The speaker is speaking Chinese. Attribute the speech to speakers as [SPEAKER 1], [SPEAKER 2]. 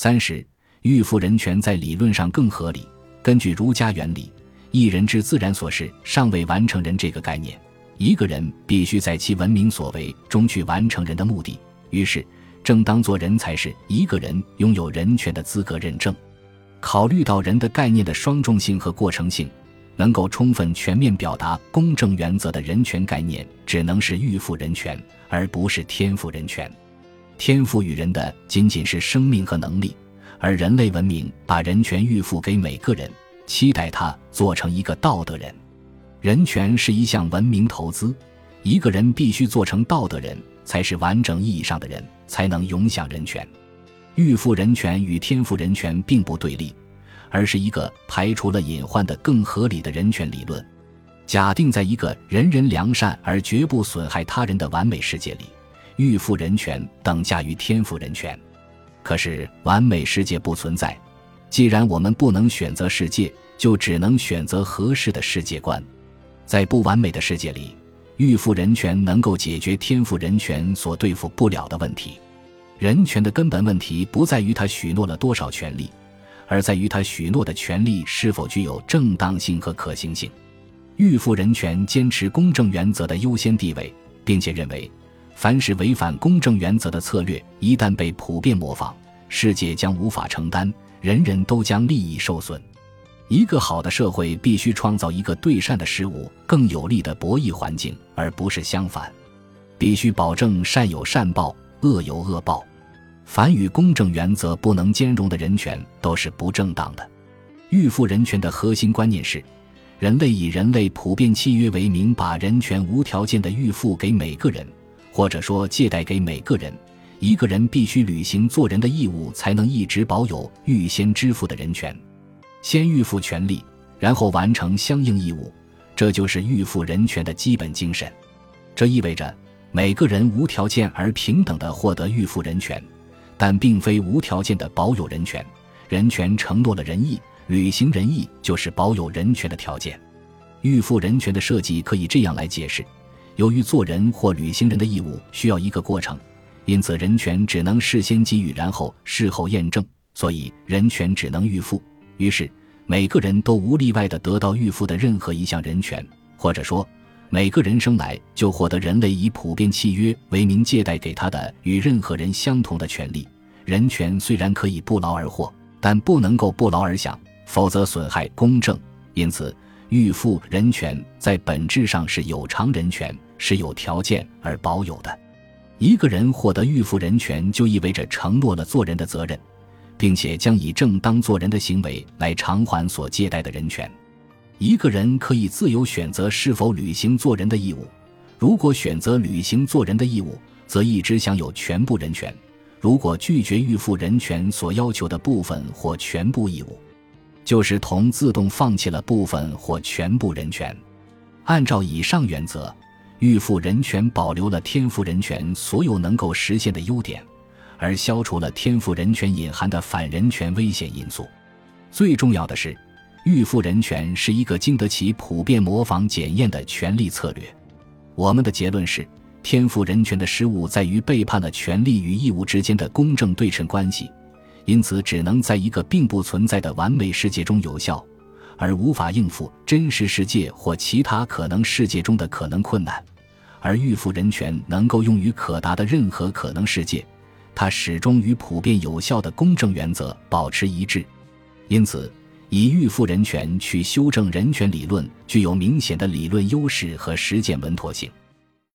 [SPEAKER 1] 三十，预付人权在理论上更合理。根据儒家原理，“一人之自然所事，尚未完成人”这个概念，一个人必须在其文明所为中去完成人的目的。于是，正当做人才是一个人拥有人权的资格认证。考虑到人的概念的双重性和过程性，能够充分全面表达公正原则的人权概念，只能是预付人权，而不是天赋人权。天赋予人的仅仅是生命和能力，而人类文明把人权预付给每个人，期待他做成一个道德人。人权是一项文明投资，一个人必须做成道德人，才是完整意义上的人，才能永享人权。预付人权与天赋人权并不对立，而是一个排除了隐患的更合理的人权理论。假定在一个人人良善而绝不损害他人的完美世界里。预付人权等价于天赋人权，可是完美世界不存在。既然我们不能选择世界，就只能选择合适的世界观。在不完美的世界里，预付人权能够解决天赋人权所对付不了的问题。人权的根本问题不在于他许诺了多少权利，而在于他许诺的权利是否具有正当性和可行性。预付人权坚持公正原则的优先地位，并且认为。凡是违反公正原则的策略，一旦被普遍模仿，世界将无法承担，人人都将利益受损。一个好的社会必须创造一个对善的事物更有利的博弈环境，而不是相反。必须保证善有善报，恶有恶报。凡与公正原则不能兼容的人权都是不正当的。预付人权的核心观念是：人类以人类普遍契约为名，把人权无条件的预付给每个人。或者说，借贷给每个人，一个人必须履行做人的义务，才能一直保有预先支付的人权。先预付权利，然后完成相应义务，这就是预付人权的基本精神。这意味着每个人无条件而平等地获得预付人权，但并非无条件地保有人权。人权承诺了仁义，履行仁义就是保有人权的条件。预付人权的设计可以这样来解释。由于做人或履行人的义务需要一个过程，因此人权只能事先给予，然后事后验证，所以人权只能预付。于是，每个人都无例外地得到预付的任何一项人权，或者说，每个人生来就获得人类以普遍契约为名借贷给他的与任何人相同的权利。人权虽然可以不劳而获，但不能够不劳而享，否则损害公正。因此，预付人权在本质上是有偿人权。是有条件而保有的。一个人获得预付人权，就意味着承诺了做人的责任，并且将以正当做人的行为来偿还所借贷的人权。一个人可以自由选择是否履行做人的义务。如果选择履行做人的义务，则一直享有全部人权；如果拒绝预付人权所要求的部分或全部义务，就是同自动放弃了部分或全部人权。按照以上原则。预付人权保留了天赋人权所有能够实现的优点，而消除了天赋人权隐含的反人权危险因素。最重要的是，预付人权是一个经得起普遍模仿检验的权利策略。我们的结论是，天赋人权的失误在于背叛了权利与义务之间的公正对称关系，因此只能在一个并不存在的完美世界中有效。而无法应付真实世界或其他可能世界中的可能困难，而预付人权能够用于可达的任何可能世界，它始终与普遍有效的公正原则保持一致。因此，以预付人权去修正人权理论，具有明显的理论优势和实践稳妥性。